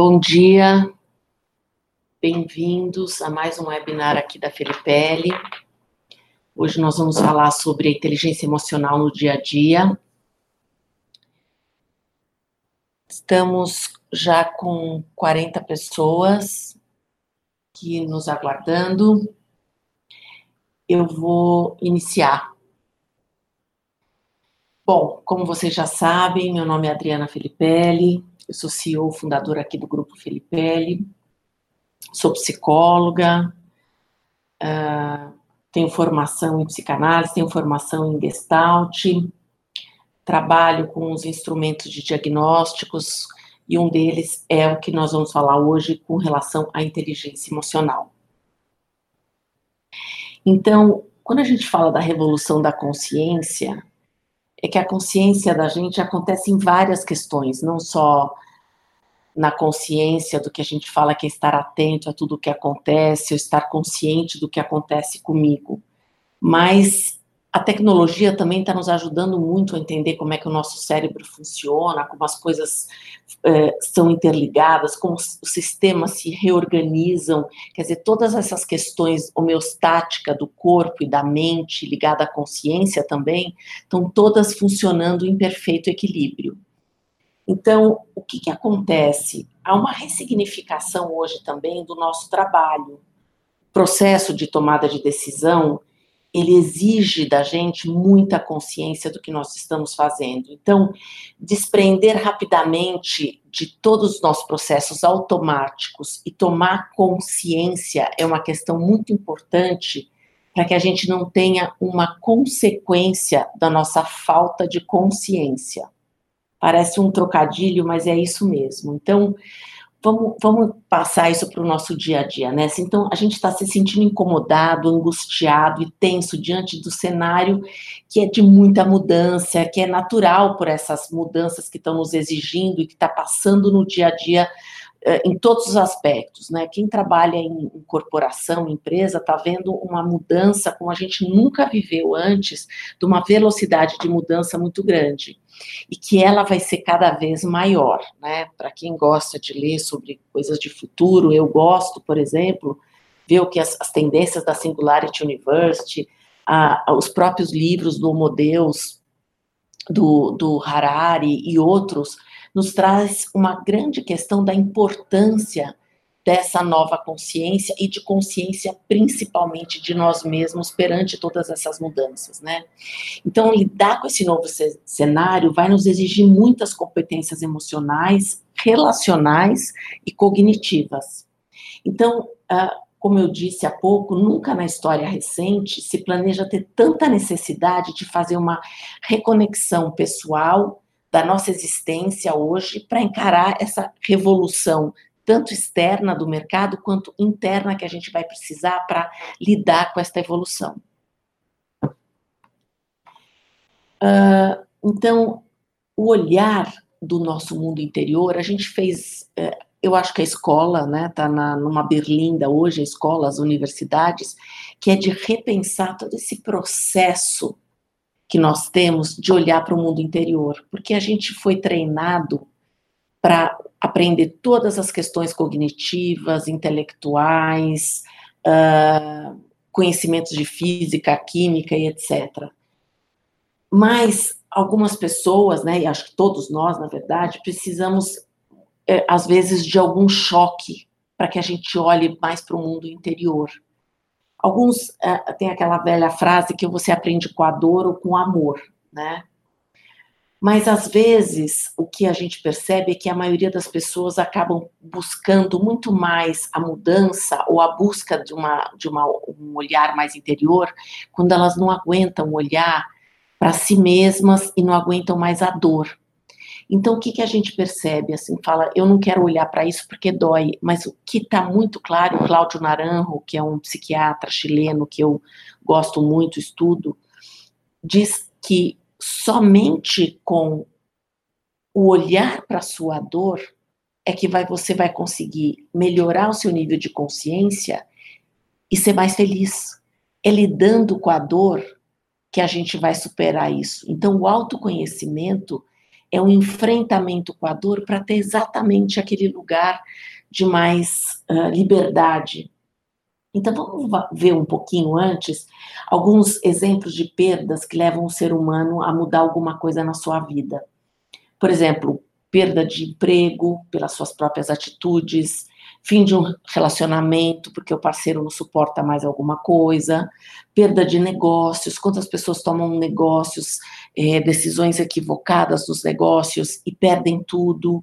Bom dia, bem-vindos a mais um webinar aqui da Felipelli. Hoje nós vamos falar sobre a inteligência emocional no dia a dia. Estamos já com 40 pessoas aqui nos aguardando. Eu vou iniciar. Bom, como vocês já sabem, meu nome é Adriana Felipelli, eu sou CEO, fundadora aqui do Grupo Filipelli, sou psicóloga, uh, tenho formação em psicanálise, tenho formação em gestalt, trabalho com os instrumentos de diagnósticos, e um deles é o que nós vamos falar hoje com relação à inteligência emocional. Então, quando a gente fala da revolução da consciência, é que a consciência da gente acontece em várias questões, não só na consciência do que a gente fala que é estar atento a tudo o que acontece, ou estar consciente do que acontece comigo, mas a tecnologia também está nos ajudando muito a entender como é que o nosso cérebro funciona, como as coisas é, são interligadas, como os sistemas se reorganizam. Quer dizer, todas essas questões homeostática do corpo e da mente, ligada à consciência também, estão todas funcionando em perfeito equilíbrio. Então, o que, que acontece? Há uma ressignificação hoje também do nosso trabalho. O processo de tomada de decisão ele exige da gente muita consciência do que nós estamos fazendo. Então, desprender rapidamente de todos os nossos processos automáticos e tomar consciência é uma questão muito importante para que a gente não tenha uma consequência da nossa falta de consciência. Parece um trocadilho, mas é isso mesmo. Então, vamos, vamos passar isso para o nosso dia a dia, né? Então, a gente está se sentindo incomodado, angustiado e tenso diante do cenário que é de muita mudança, que é natural por essas mudanças que estão nos exigindo e que está passando no dia a dia em todos os aspectos, né? Quem trabalha em, corporação, empresa, está vendo uma mudança como a gente nunca viveu antes, de uma velocidade de mudança muito grande e que ela vai ser cada vez maior, né? Para quem gosta de ler sobre coisas de futuro, eu gosto, por exemplo, ver o que as, as tendências da Singularity University, a, a, os próprios livros do Homo Deus, do, do Harari e outros, nos traz uma grande questão da importância dessa nova consciência e de consciência principalmente de nós mesmos perante todas essas mudanças, né? Então, lidar com esse novo cenário vai nos exigir muitas competências emocionais, relacionais e cognitivas. Então, como eu disse há pouco, nunca na história recente se planeja ter tanta necessidade de fazer uma reconexão pessoal da nossa existência hoje para encarar essa revolução tanto externa do mercado quanto interna que a gente vai precisar para lidar com esta evolução. Uh, então, o olhar do nosso mundo interior, a gente fez, uh, eu acho que a escola, né, está numa berlinda hoje, a escola, as universidades, que é de repensar todo esse processo que nós temos de olhar para o mundo interior, porque a gente foi treinado para aprender todas as questões cognitivas, intelectuais, uh, conhecimentos de física, química e etc. Mas algumas pessoas, né, e acho que todos nós, na verdade, precisamos, é, às vezes, de algum choque para que a gente olhe mais para o mundo interior. Alguns uh, têm aquela velha frase que você aprende com a dor ou com o amor, né? Mas às vezes o que a gente percebe é que a maioria das pessoas acabam buscando muito mais a mudança ou a busca de, uma, de uma, um olhar mais interior quando elas não aguentam olhar para si mesmas e não aguentam mais a dor. Então o que, que a gente percebe? Assim, fala, eu não quero olhar para isso porque dói, mas o que está muito claro, o Cláudio Naranjo, que é um psiquiatra chileno que eu gosto muito, estudo, diz que somente com o olhar para a sua dor é que vai, você vai conseguir melhorar o seu nível de consciência e ser mais feliz. É lidando com a dor que a gente vai superar isso. Então, o autoconhecimento é um enfrentamento com a dor para ter exatamente aquele lugar de mais uh, liberdade. Então, vamos ver um pouquinho antes alguns exemplos de perdas que levam o ser humano a mudar alguma coisa na sua vida. Por exemplo, perda de emprego pelas suas próprias atitudes, fim de um relacionamento porque o parceiro não suporta mais alguma coisa, perda de negócios, quantas pessoas tomam negócios, é, decisões equivocadas nos negócios e perdem tudo,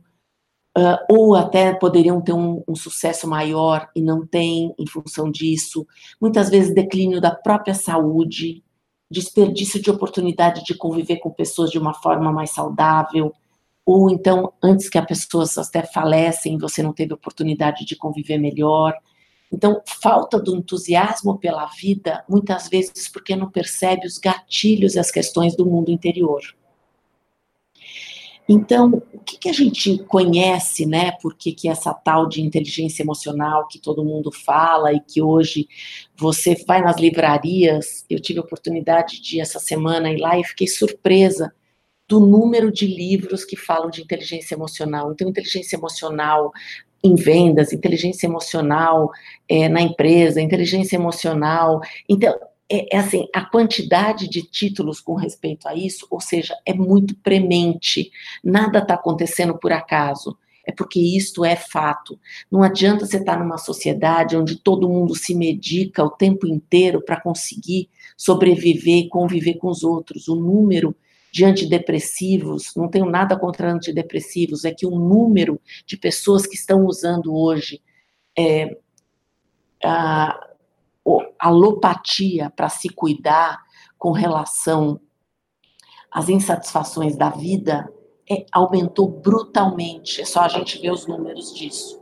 uh, ou até poderiam ter um, um sucesso maior e não têm em função disso, muitas vezes declínio da própria saúde, desperdício de oportunidade de conviver com pessoas de uma forma mais saudável, ou então, antes que as pessoas até falecem, você não teve oportunidade de conviver melhor. Então, falta do entusiasmo pela vida, muitas vezes porque não percebe os gatilhos e as questões do mundo interior. Então, o que, que a gente conhece, né? Porque que essa tal de inteligência emocional que todo mundo fala e que hoje você vai nas livrarias, eu tive a oportunidade de essa semana ir lá e fiquei surpresa do número de livros que falam de inteligência emocional. Então, inteligência emocional em vendas, inteligência emocional é, na empresa, inteligência emocional. Então, é, é, assim, a quantidade de títulos com respeito a isso, ou seja, é muito premente. Nada está acontecendo por acaso. É porque isto é fato. Não adianta você estar tá numa sociedade onde todo mundo se medica o tempo inteiro para conseguir sobreviver e conviver com os outros. O número de antidepressivos, não tenho nada contra antidepressivos, é que o número de pessoas que estão usando hoje é, a alopatia para se cuidar com relação às insatisfações da vida é, aumentou brutalmente. É só a gente ver os números disso.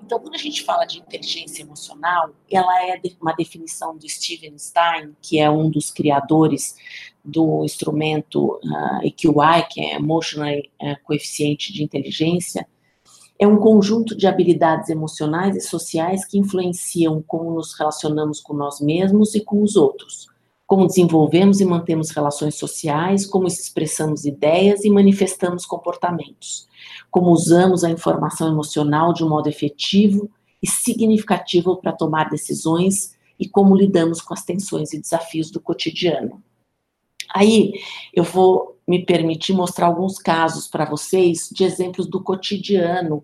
Então, quando a gente fala de inteligência emocional, ela é uma definição do Steven Stein, que é um dos criadores do instrumento uh, EQI, que é Emotional uh, Coeficiente de Inteligência, é um conjunto de habilidades emocionais e sociais que influenciam como nos relacionamos com nós mesmos e com os outros, como desenvolvemos e mantemos relações sociais, como expressamos ideias e manifestamos comportamentos, como usamos a informação emocional de um modo efetivo e significativo para tomar decisões e como lidamos com as tensões e desafios do cotidiano. Aí eu vou me permitir mostrar alguns casos para vocês de exemplos do cotidiano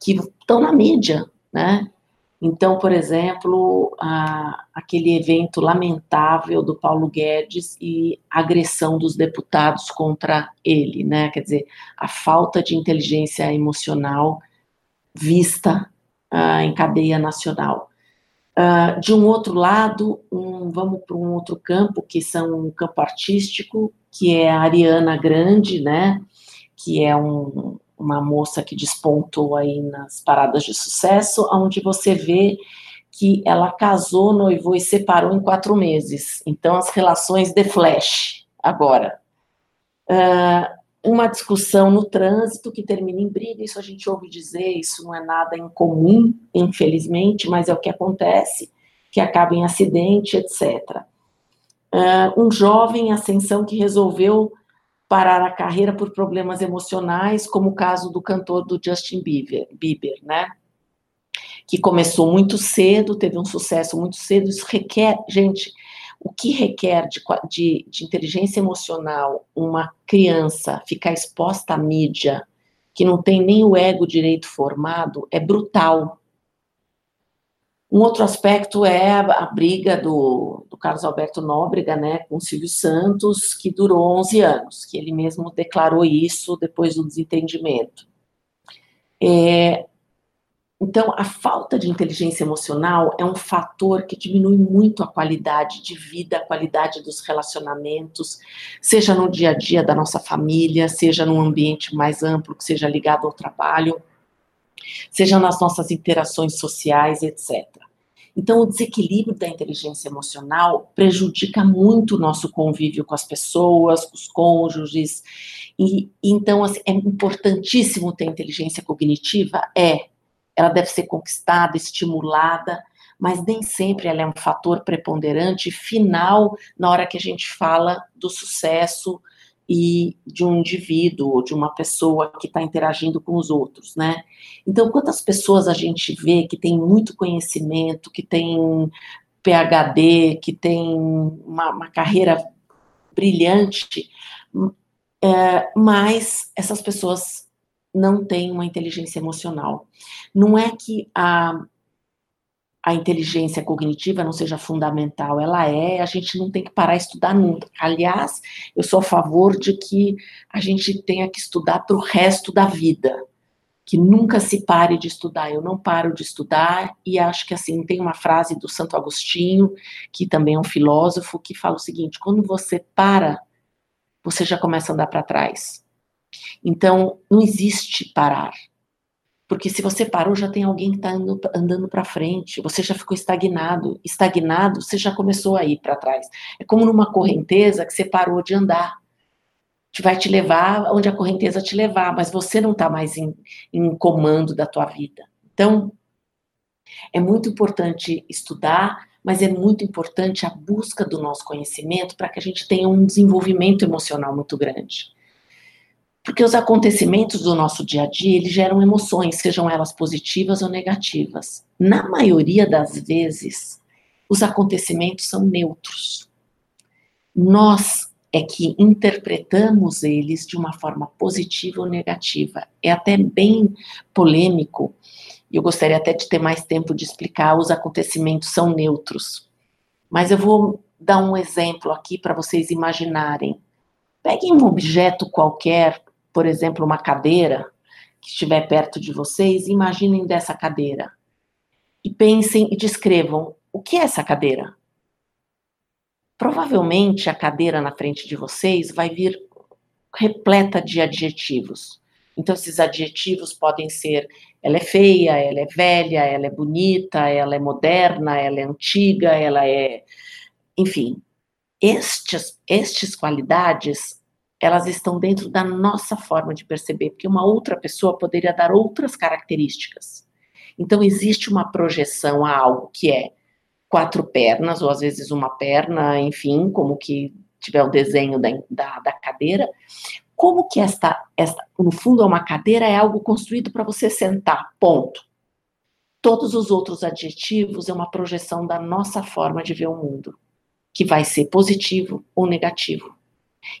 que estão na mídia, né? Então, por exemplo, a, aquele evento lamentável do Paulo Guedes e agressão dos deputados contra ele, né? Quer dizer, a falta de inteligência emocional vista uh, em cadeia nacional. Uh, de um outro lado, um, vamos para um outro campo, que são um campo artístico, que é a Ariana Grande, né? Que é um, uma moça que despontou aí nas paradas de sucesso, onde você vê que ela casou, noivou e separou em quatro meses. Então, as relações de flash, agora. Uh, uma discussão no trânsito que termina em briga, isso a gente ouve dizer, isso não é nada incomum, infelizmente, mas é o que acontece, que acaba em acidente, etc. Uh, um jovem em ascensão que resolveu parar a carreira por problemas emocionais, como o caso do cantor do Justin Bieber, Bieber né? Que começou muito cedo, teve um sucesso muito cedo, isso requer, gente, o que requer de, de, de inteligência emocional uma criança ficar exposta à mídia, que não tem nem o ego direito formado, é brutal. Um outro aspecto é a, briga do, do, Carlos Alberto Nóbrega, né, com o Silvio Santos, que durou 11 anos, que ele mesmo declarou isso depois do desentendimento. É, então, a falta de inteligência emocional é um fator que diminui muito a qualidade de vida, a qualidade dos relacionamentos, seja no dia a dia da nossa família, seja num ambiente mais amplo, que seja ligado ao trabalho, seja nas nossas interações sociais, etc. Então, o desequilíbrio da inteligência emocional prejudica muito o nosso convívio com as pessoas, com os cônjuges. E, então, assim, é importantíssimo ter inteligência cognitiva? É, ela deve ser conquistada, estimulada, mas nem sempre ela é um fator preponderante final na hora que a gente fala do sucesso e de um indivíduo, ou de uma pessoa que está interagindo com os outros, né? Então, quantas pessoas a gente vê que tem muito conhecimento, que tem PhD, que tem uma, uma carreira brilhante, é, mas essas pessoas não têm uma inteligência emocional. Não é que a a inteligência cognitiva não seja fundamental, ela é, a gente não tem que parar de estudar nunca. Aliás, eu sou a favor de que a gente tenha que estudar para o resto da vida, que nunca se pare de estudar. Eu não paro de estudar e acho que assim tem uma frase do Santo Agostinho, que também é um filósofo, que fala o seguinte: quando você para, você já começa a andar para trás. Então, não existe parar. Porque se você parou, já tem alguém que está andando, para frente, você já ficou estagnado. Estagnado, você já começou a ir para trás. É como numa correnteza que você parou de andar. Vai te levar onde a correnteza te levar, mas você não está mais em, em comando da tua vida. Então, é muito importante estudar, mas é muito importante a busca do nosso conhecimento para que a gente tenha um desenvolvimento emocional muito grande. Porque os acontecimentos do nosso dia a dia, eles geram emoções, sejam elas positivas ou negativas. Na maioria das vezes, os acontecimentos são neutros. Nós é que interpretamos eles de uma forma positiva ou negativa. É até bem polêmico, e eu gostaria até de ter mais tempo de explicar, os acontecimentos são neutros. Mas eu vou dar um exemplo aqui para vocês imaginarem. Peguem um objeto qualquer, por exemplo, uma cadeira que estiver perto de vocês, imaginem dessa cadeira. E pensem e descrevam o que é essa cadeira. Provavelmente a cadeira na frente de vocês vai vir repleta de adjetivos. Então, esses adjetivos podem ser: ela é feia, ela é velha, ela é bonita, ela é moderna, ela é antiga, ela é. Enfim, estes, estes qualidades elas estão dentro da nossa forma de perceber, porque uma outra pessoa poderia dar outras características. Então, existe uma projeção a algo que é quatro pernas, ou às vezes uma perna, enfim, como que tiver o desenho da, da, da cadeira. Como que esta, esta, no fundo, é uma cadeira, é algo construído para você sentar, ponto. Todos os outros adjetivos é uma projeção da nossa forma de ver o mundo, que vai ser positivo ou negativo.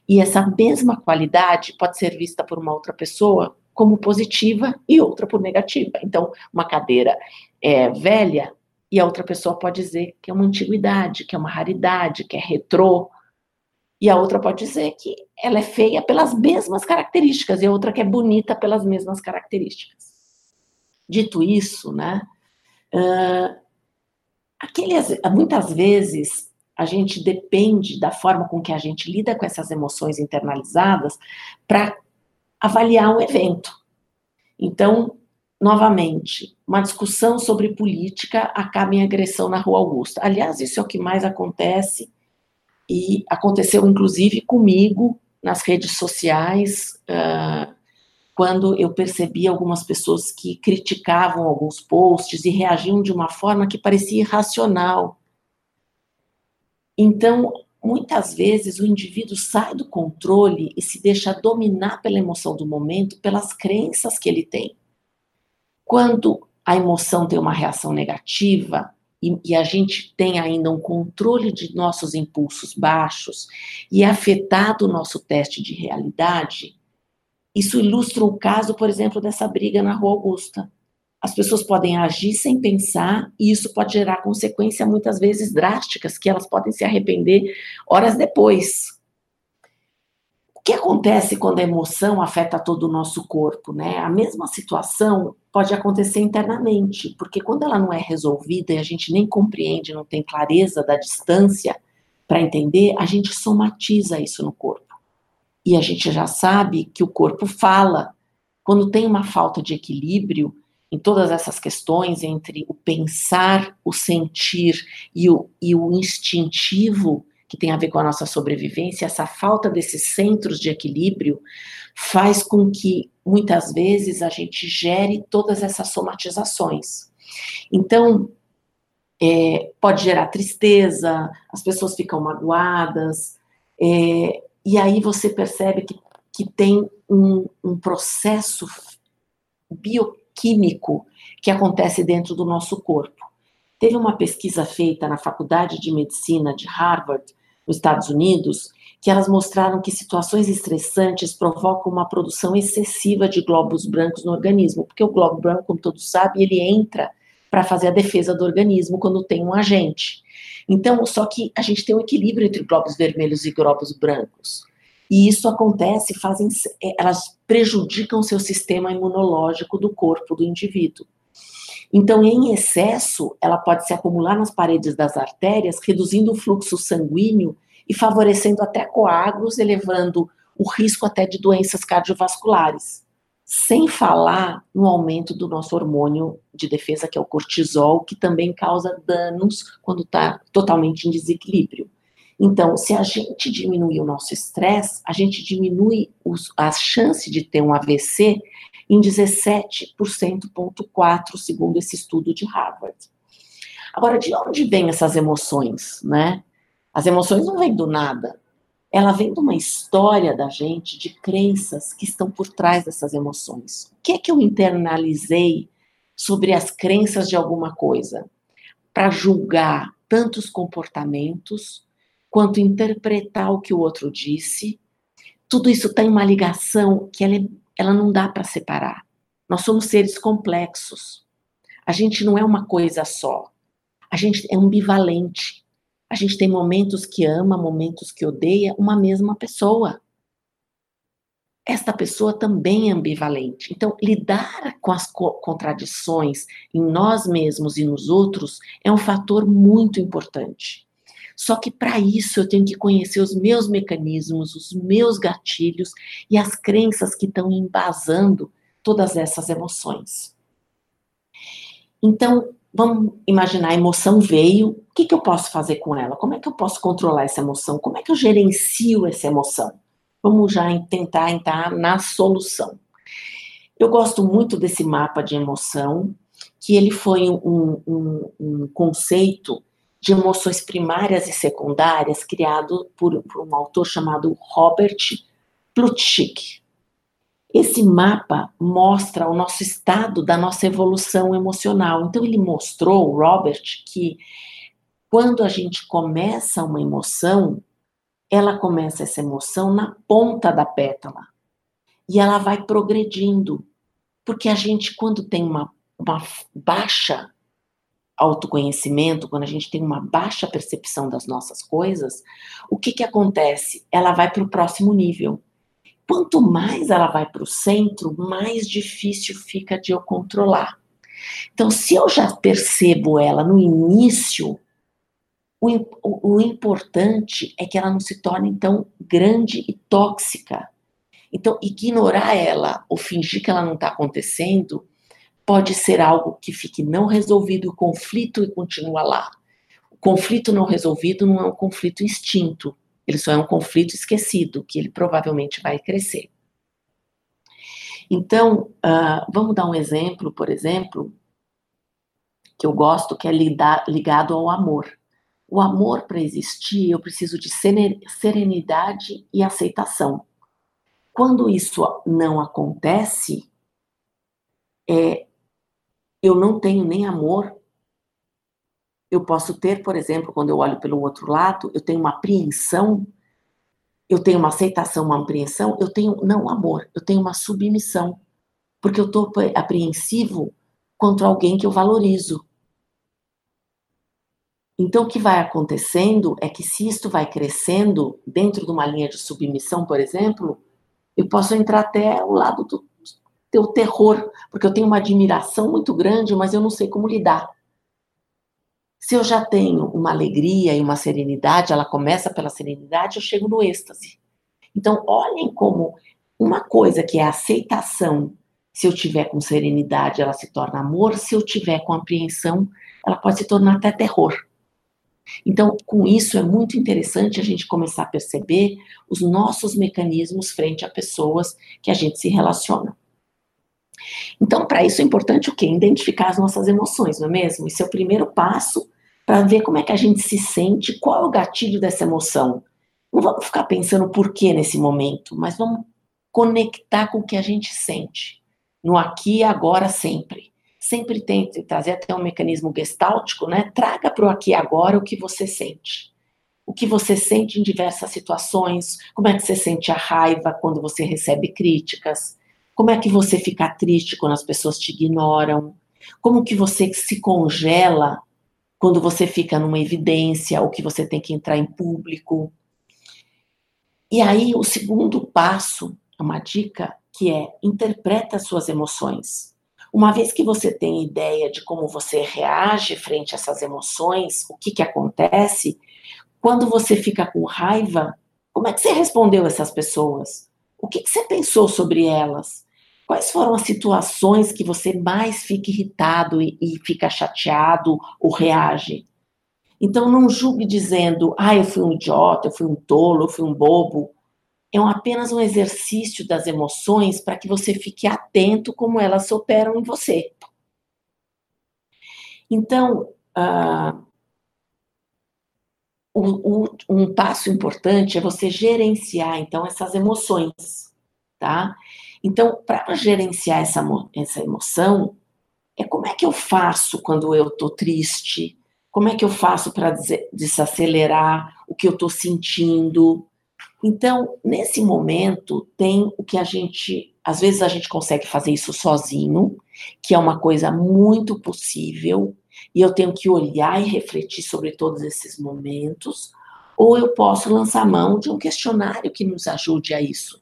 E essa mesma qualidade pode ser vista por uma outra pessoa como positiva e outra por negativa. Então, uma cadeira é velha e a outra pessoa pode dizer que é uma antiguidade, que é uma raridade, que é retrô. E a outra pode dizer que ela é feia pelas mesmas características e a outra que é bonita pelas mesmas características. Dito isso, né, uh, muitas vezes a gente depende da forma com que a gente lida com essas emoções internalizadas para avaliar um evento. Então, novamente, uma discussão sobre política acaba em agressão na Rua Augusta. Aliás, isso é o que mais acontece e aconteceu inclusive comigo nas redes sociais, uh, quando eu percebi algumas pessoas que criticavam alguns posts e reagiam de uma forma que parecia irracional. Então, muitas vezes o indivíduo sai do controle e se deixa dominar pela emoção do momento, pelas crenças que ele tem. Quando a emoção tem uma reação negativa e, e a gente tem ainda um controle de nossos impulsos baixos e é afetado o nosso teste de realidade, isso ilustra o caso, por exemplo, dessa briga na Rua Augusta as pessoas podem agir sem pensar e isso pode gerar consequências muitas vezes drásticas que elas podem se arrepender horas depois. O que acontece quando a emoção afeta todo o nosso corpo, né? A mesma situação pode acontecer internamente, porque quando ela não é resolvida e a gente nem compreende, não tem clareza da distância para entender, a gente somatiza isso no corpo. E a gente já sabe que o corpo fala. Quando tem uma falta de equilíbrio, em todas essas questões entre o pensar, o sentir e o, e o instintivo, que tem a ver com a nossa sobrevivência, essa falta desses centros de equilíbrio faz com que muitas vezes a gente gere todas essas somatizações. Então, é, pode gerar tristeza, as pessoas ficam magoadas, é, e aí você percebe que, que tem um, um processo bioquímico que acontece dentro do nosso corpo. Teve uma pesquisa feita na Faculdade de Medicina de Harvard, nos Estados Unidos, que elas mostraram que situações estressantes provocam uma produção excessiva de glóbulos brancos no organismo, porque o glóbulo branco, como todos sabem, ele entra para fazer a defesa do organismo quando tem um agente. Então, só que a gente tem um equilíbrio entre glóbulos vermelhos e glóbulos brancos. E isso acontece, fazem, é, elas prejudicam o seu sistema imunológico do corpo do indivíduo. Então, em excesso, ela pode se acumular nas paredes das artérias, reduzindo o fluxo sanguíneo e favorecendo até coágulos, elevando o risco até de doenças cardiovasculares. Sem falar no aumento do nosso hormônio de defesa, que é o cortisol, que também causa danos quando está totalmente em desequilíbrio. Então, se a gente diminuir o nosso estresse, a gente diminui os, a chance de ter um AVC em 17,4%, segundo esse estudo de Harvard. Agora, de onde vêm essas emoções, né? As emoções não vêm do nada. Ela vem de uma história da gente, de crenças que estão por trás dessas emoções. O que é que eu internalizei sobre as crenças de alguma coisa? Para julgar tantos comportamentos quanto interpretar o que o outro disse. Tudo isso tem uma ligação que ela, é, ela não dá para separar. Nós somos seres complexos. A gente não é uma coisa só. A gente é ambivalente. A gente tem momentos que ama, momentos que odeia uma mesma pessoa. Esta pessoa também é ambivalente. Então, lidar com as co contradições em nós mesmos e nos outros é um fator muito importante. Só que para isso eu tenho que conhecer os meus mecanismos, os meus gatilhos e as crenças que estão embasando todas essas emoções. Então, vamos imaginar a emoção veio, o que, que eu posso fazer com ela? Como é que eu posso controlar essa emoção? Como é que eu gerencio essa emoção? Vamos já tentar entrar na solução. Eu gosto muito desse mapa de emoção, que ele foi um, um, um conceito de emoções primárias e secundárias, criado por, por um autor chamado Robert Plutchik. Esse mapa mostra o nosso estado da nossa evolução emocional. Então, ele mostrou, Robert, que quando a gente começa uma emoção, ela começa essa emoção na ponta da pétala. E ela vai progredindo. Porque a gente, quando tem uma, uma baixa autoconhecimento, quando a gente tem uma baixa percepção das nossas coisas, o que, que acontece? Ela vai para o próximo nível. Quanto mais ela vai para o centro, mais difícil fica de eu controlar. Então, se eu já percebo ela no início, o, o, o importante é que ela não se torne tão grande e tóxica. Então, ignorar ela ou fingir que ela não está acontecendo pode ser algo que fique não resolvido, o conflito e continua lá. O conflito não resolvido não é um conflito extinto, ele só é um conflito esquecido, que ele provavelmente vai crescer. Então, uh, vamos dar um exemplo, por exemplo, que eu gosto, que é ligado ao amor. O amor, para existir, eu preciso de serenidade e aceitação. Quando isso não acontece, é, eu não tenho nem amor. Eu posso ter, por exemplo, quando eu olho pelo outro lado, eu tenho uma apreensão, eu tenho uma aceitação, uma apreensão, eu tenho não amor, eu tenho uma submissão, porque eu estou apreensivo contra alguém que eu valorizo. Então, o que vai acontecendo é que se isto vai crescendo dentro de uma linha de submissão, por exemplo, eu posso entrar até o lado do ter o terror, porque eu tenho uma admiração muito grande, mas eu não sei como lidar. Se eu já tenho uma alegria e uma serenidade, ela começa pela serenidade, eu chego no êxtase. Então, olhem como uma coisa que é aceitação, se eu tiver com serenidade, ela se torna amor, se eu tiver com apreensão, ela pode se tornar até terror. Então, com isso, é muito interessante a gente começar a perceber os nossos mecanismos frente a pessoas que a gente se relaciona. Então, para isso é importante o quê? Identificar as nossas emoções, não é mesmo? Esse é o primeiro passo para ver como é que a gente se sente, qual é o gatilho dessa emoção. Não vamos ficar pensando por que nesse momento, mas vamos conectar com o que a gente sente, no aqui, agora, sempre. Sempre tente trazer até um mecanismo gestáltico, né? Traga para o aqui e agora o que você sente. O que você sente em diversas situações, como é que você sente a raiva quando você recebe críticas, como é que você fica triste quando as pessoas te ignoram, como que você se congela quando você fica numa evidência ou que você tem que entrar em público. E aí, o segundo passo, uma dica, que é interpreta as suas emoções. Uma vez que você tem ideia de como você reage frente a essas emoções, o que, que acontece, quando você fica com raiva, como é que você respondeu essas pessoas? O que, que você pensou sobre elas? Quais foram as situações que você mais fica irritado e, e fica chateado ou reage? Então, não julgue dizendo, ah, eu fui um idiota, eu fui um tolo, eu fui um bobo. É um, apenas um exercício das emoções para que você fique atento como elas operam em você. Então, uh, o, o, um passo importante é você gerenciar, então, essas emoções, tá? Então, para gerenciar essa, essa emoção, é como é que eu faço quando eu estou triste? Como é que eu faço para desacelerar o que eu estou sentindo? Então, nesse momento, tem o que a gente, às vezes a gente consegue fazer isso sozinho, que é uma coisa muito possível, e eu tenho que olhar e refletir sobre todos esses momentos, ou eu posso lançar mão de um questionário que nos ajude a isso.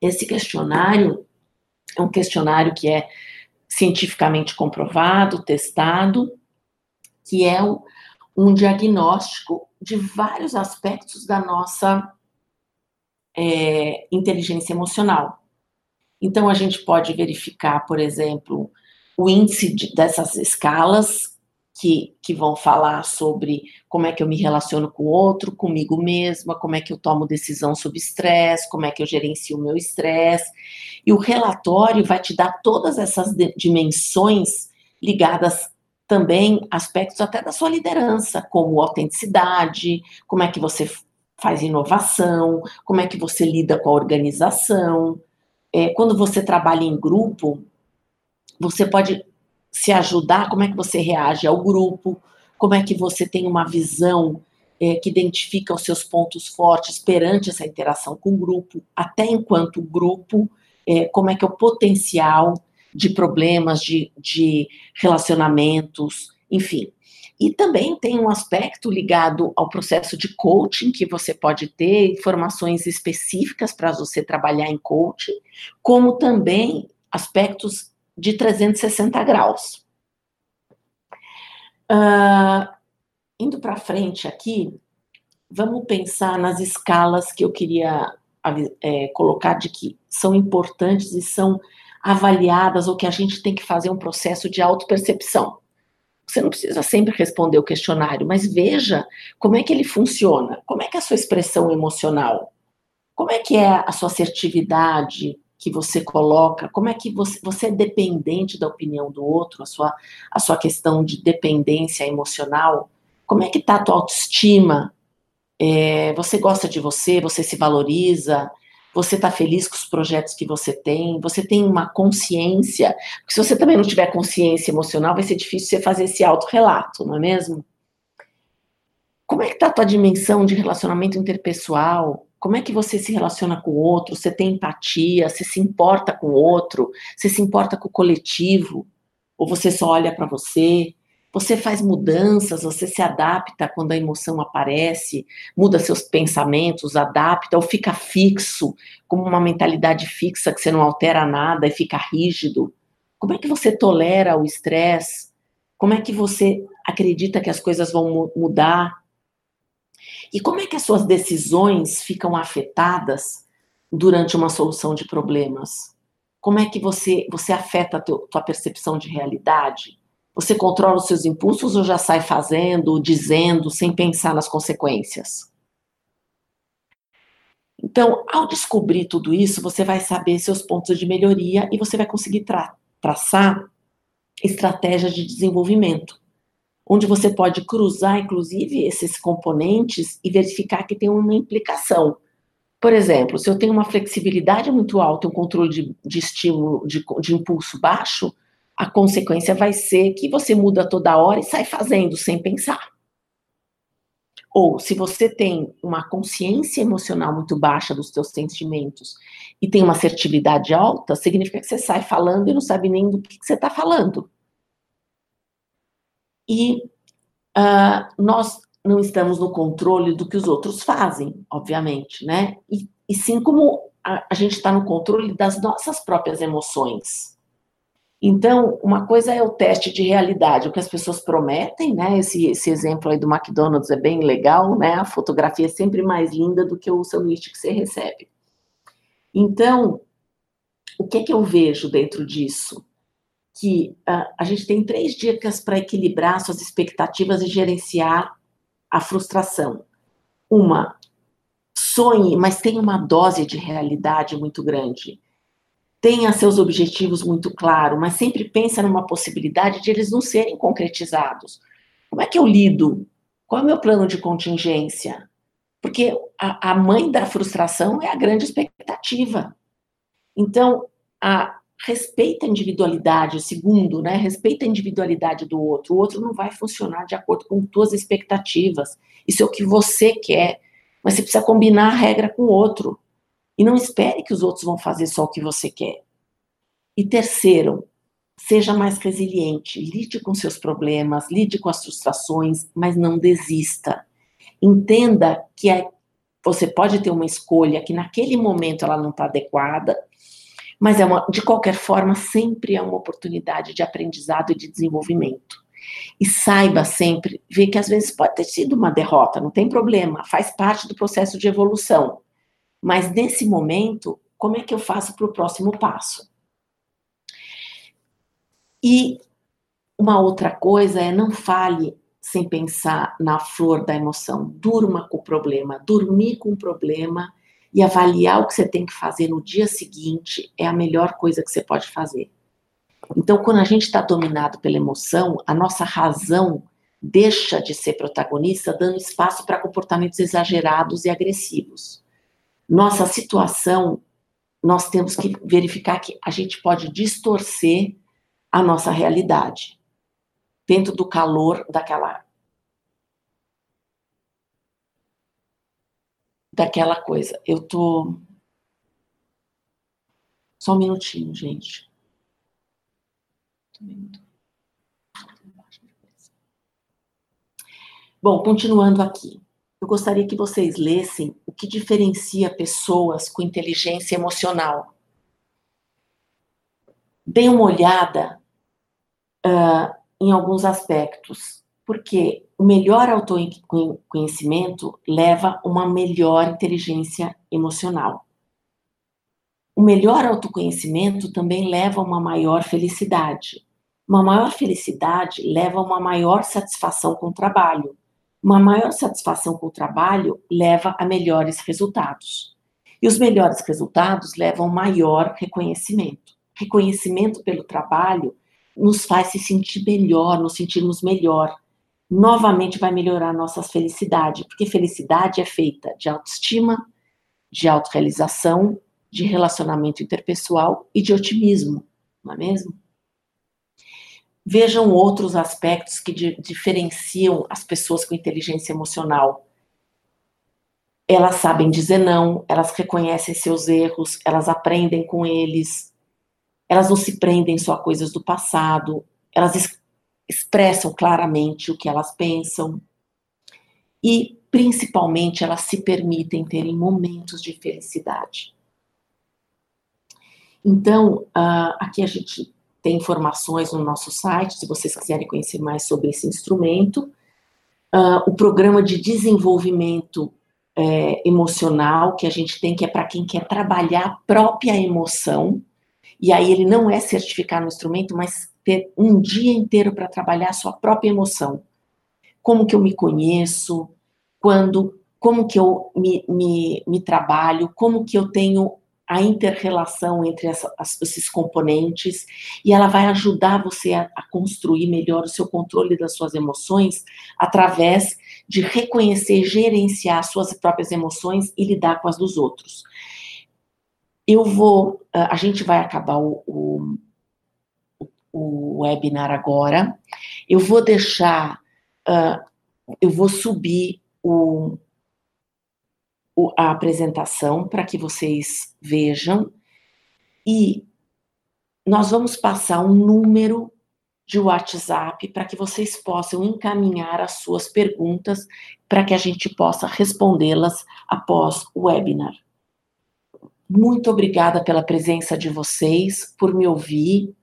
Esse questionário é um questionário que é cientificamente comprovado, testado, que é um, diagnóstico de vários aspectos da nossa é, inteligência emocional. Então, a gente pode verificar, por exemplo, o índice de, dessas escalas que, que vão falar sobre como é que eu me relaciono com o outro, comigo mesma, como é que eu tomo decisão sobre estresse, como é que eu gerencio o meu estresse. E o relatório vai te dar todas essas dimensões ligadas também aspectos até da sua liderança, como autenticidade, como é que você faz inovação, como é que você lida com a organização. É, quando você trabalha em grupo, você pode se ajudar, como é que você reage ao grupo, como é que você tem uma visão é, que identifica os seus pontos fortes perante essa interação com o grupo, até enquanto grupo, é, como é que é o potencial de problemas, de, de relacionamentos, enfim. E também tem um aspecto ligado ao processo de coaching, que você pode ter informações específicas para você trabalhar em coaching, como também aspectos de 360 graus. Uh, indo para frente aqui, vamos pensar nas escalas que eu queria é, colocar de que são importantes e são avaliadas ou que a gente tem que fazer um processo de autopercepção. Você não precisa sempre responder o questionário, mas veja como é que ele funciona, como é que é a sua expressão emocional, como é que é a sua assertividade, que você coloca, como é que você, você é dependente da opinião do outro, a sua, a sua questão de dependência emocional, como é que está a tua autoestima, é, você gosta de você, você se valoriza, você está feliz com os projetos que você tem, você tem uma consciência, porque se você também não tiver consciência emocional, vai ser difícil você fazer esse autorrelato, não é mesmo? Como é que está a tua dimensão de relacionamento interpessoal? Como é que você se relaciona com o outro? Você tem empatia? Você se importa com o outro? Você se importa com o coletivo? Ou você só olha para você? Você faz mudanças, você se adapta quando a emoção aparece, muda seus pensamentos, adapta ou fica fixo, como uma mentalidade fixa que você não altera nada e fica rígido. Como é que você tolera o estresse? Como é que você acredita que as coisas vão mudar? E como é que as suas decisões ficam afetadas durante uma solução de problemas? Como é que você, você afeta a teu, tua percepção de realidade? Você controla os seus impulsos ou já sai fazendo, dizendo, sem pensar nas consequências? Então, ao descobrir tudo isso, você vai saber seus pontos de melhoria e você vai conseguir tra traçar estratégias de desenvolvimento. Onde você pode cruzar, inclusive, esses componentes e verificar que tem uma implicação. Por exemplo, se eu tenho uma flexibilidade muito alta, um controle de, de estímulo, de, de impulso baixo, a consequência vai ser que você muda toda hora e sai fazendo sem pensar. Ou se você tem uma consciência emocional muito baixa dos seus sentimentos e tem uma assertividade alta, significa que você sai falando e não sabe nem do que, que você está falando. E uh, nós não estamos no controle do que os outros fazem, obviamente, né? E, e sim como a, a gente está no controle das nossas próprias emoções. Então, uma coisa é o teste de realidade, o que as pessoas prometem, né? Esse, esse exemplo aí do McDonald's é bem legal, né? A fotografia é sempre mais linda do que o sanduíche que você recebe. Então, o que é que eu vejo dentro disso? Que uh, a gente tem três dicas para equilibrar suas expectativas e gerenciar a frustração. Uma, sonhe, mas tenha uma dose de realidade muito grande tenha seus objetivos muito claros, mas sempre pensa numa possibilidade de eles não serem concretizados. Como é que eu lido? Qual é o meu plano de contingência? Porque a, a mãe da frustração é a grande expectativa. Então, a, respeita a individualidade, segundo, né, respeita a individualidade do outro. O outro não vai funcionar de acordo com tuas expectativas. Isso é o que você quer, mas você precisa combinar a regra com o outro. E não espere que os outros vão fazer só o que você quer. E terceiro, seja mais resiliente, lide com seus problemas, lide com as frustrações, mas não desista. Entenda que é, você pode ter uma escolha que naquele momento ela não está adequada, mas é uma, de qualquer forma sempre é uma oportunidade de aprendizado e de desenvolvimento. E saiba sempre ver que às vezes pode ter sido uma derrota, não tem problema, faz parte do processo de evolução. Mas nesse momento, como é que eu faço para o próximo passo? E uma outra coisa é não fale sem pensar na flor da emoção. Durma com o problema. Dormir com o problema e avaliar o que você tem que fazer no dia seguinte é a melhor coisa que você pode fazer. Então, quando a gente está dominado pela emoção, a nossa razão deixa de ser protagonista, dando espaço para comportamentos exagerados e agressivos nossa situação, nós temos que verificar que a gente pode distorcer a nossa realidade dentro do calor daquela daquela coisa. Eu tô só um minutinho, gente. Bom, continuando aqui eu gostaria que vocês lessem o que diferencia pessoas com inteligência emocional. Deem uma olhada uh, em alguns aspectos, porque o melhor autoconhecimento leva uma melhor inteligência emocional. O melhor autoconhecimento também leva a uma maior felicidade. Uma maior felicidade leva a uma maior satisfação com o trabalho uma maior satisfação com o trabalho leva a melhores resultados. E os melhores resultados levam a maior reconhecimento. Reconhecimento pelo trabalho nos faz se sentir melhor, nos sentirmos melhor. Novamente vai melhorar a nossa felicidade, porque felicidade é feita de autoestima, de autorrealização, de relacionamento interpessoal e de otimismo, não é mesmo? Vejam outros aspectos que di diferenciam as pessoas com inteligência emocional. Elas sabem dizer não, elas reconhecem seus erros, elas aprendem com eles, elas não se prendem só a coisas do passado, elas expressam claramente o que elas pensam e, principalmente, elas se permitem terem momentos de felicidade. Então, uh, aqui a gente tem informações no nosso site, se vocês quiserem conhecer mais sobre esse instrumento. Uh, o programa de desenvolvimento é, emocional que a gente tem, que é para quem quer trabalhar a própria emoção, e aí ele não é certificar no instrumento, mas ter um dia inteiro para trabalhar sua própria emoção. Como que eu me conheço, quando, como que eu me, me, me trabalho, como que eu tenho a interrelação entre essa, esses componentes e ela vai ajudar você a, a, construir melhor o seu controle das suas emoções através de reconhecer, gerenciar suas próprias emoções e lidar com as dos outros. Eu vou, a gente vai acabar o, o, o webinar agora. Eu vou deixar, uh, eu vou subir o a apresentação para que vocês vejam e nós vamos passar um número de WhatsApp para que vocês possam encaminhar as suas perguntas para que a gente possa respondê-las após o webinar. Muito obrigada pela presença de vocês, por me ouvir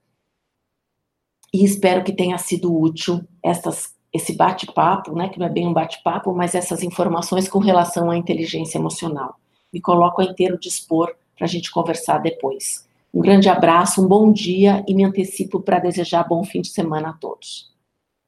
e espero que tenha sido útil essas esse bate-papo, né, que não é bem um bate-papo, mas essas informações com relação à inteligência emocional. Me coloco a inteiro dispor para a gente conversar depois. Um grande abraço, um bom dia e me antecipo para desejar bom fim de semana a todos.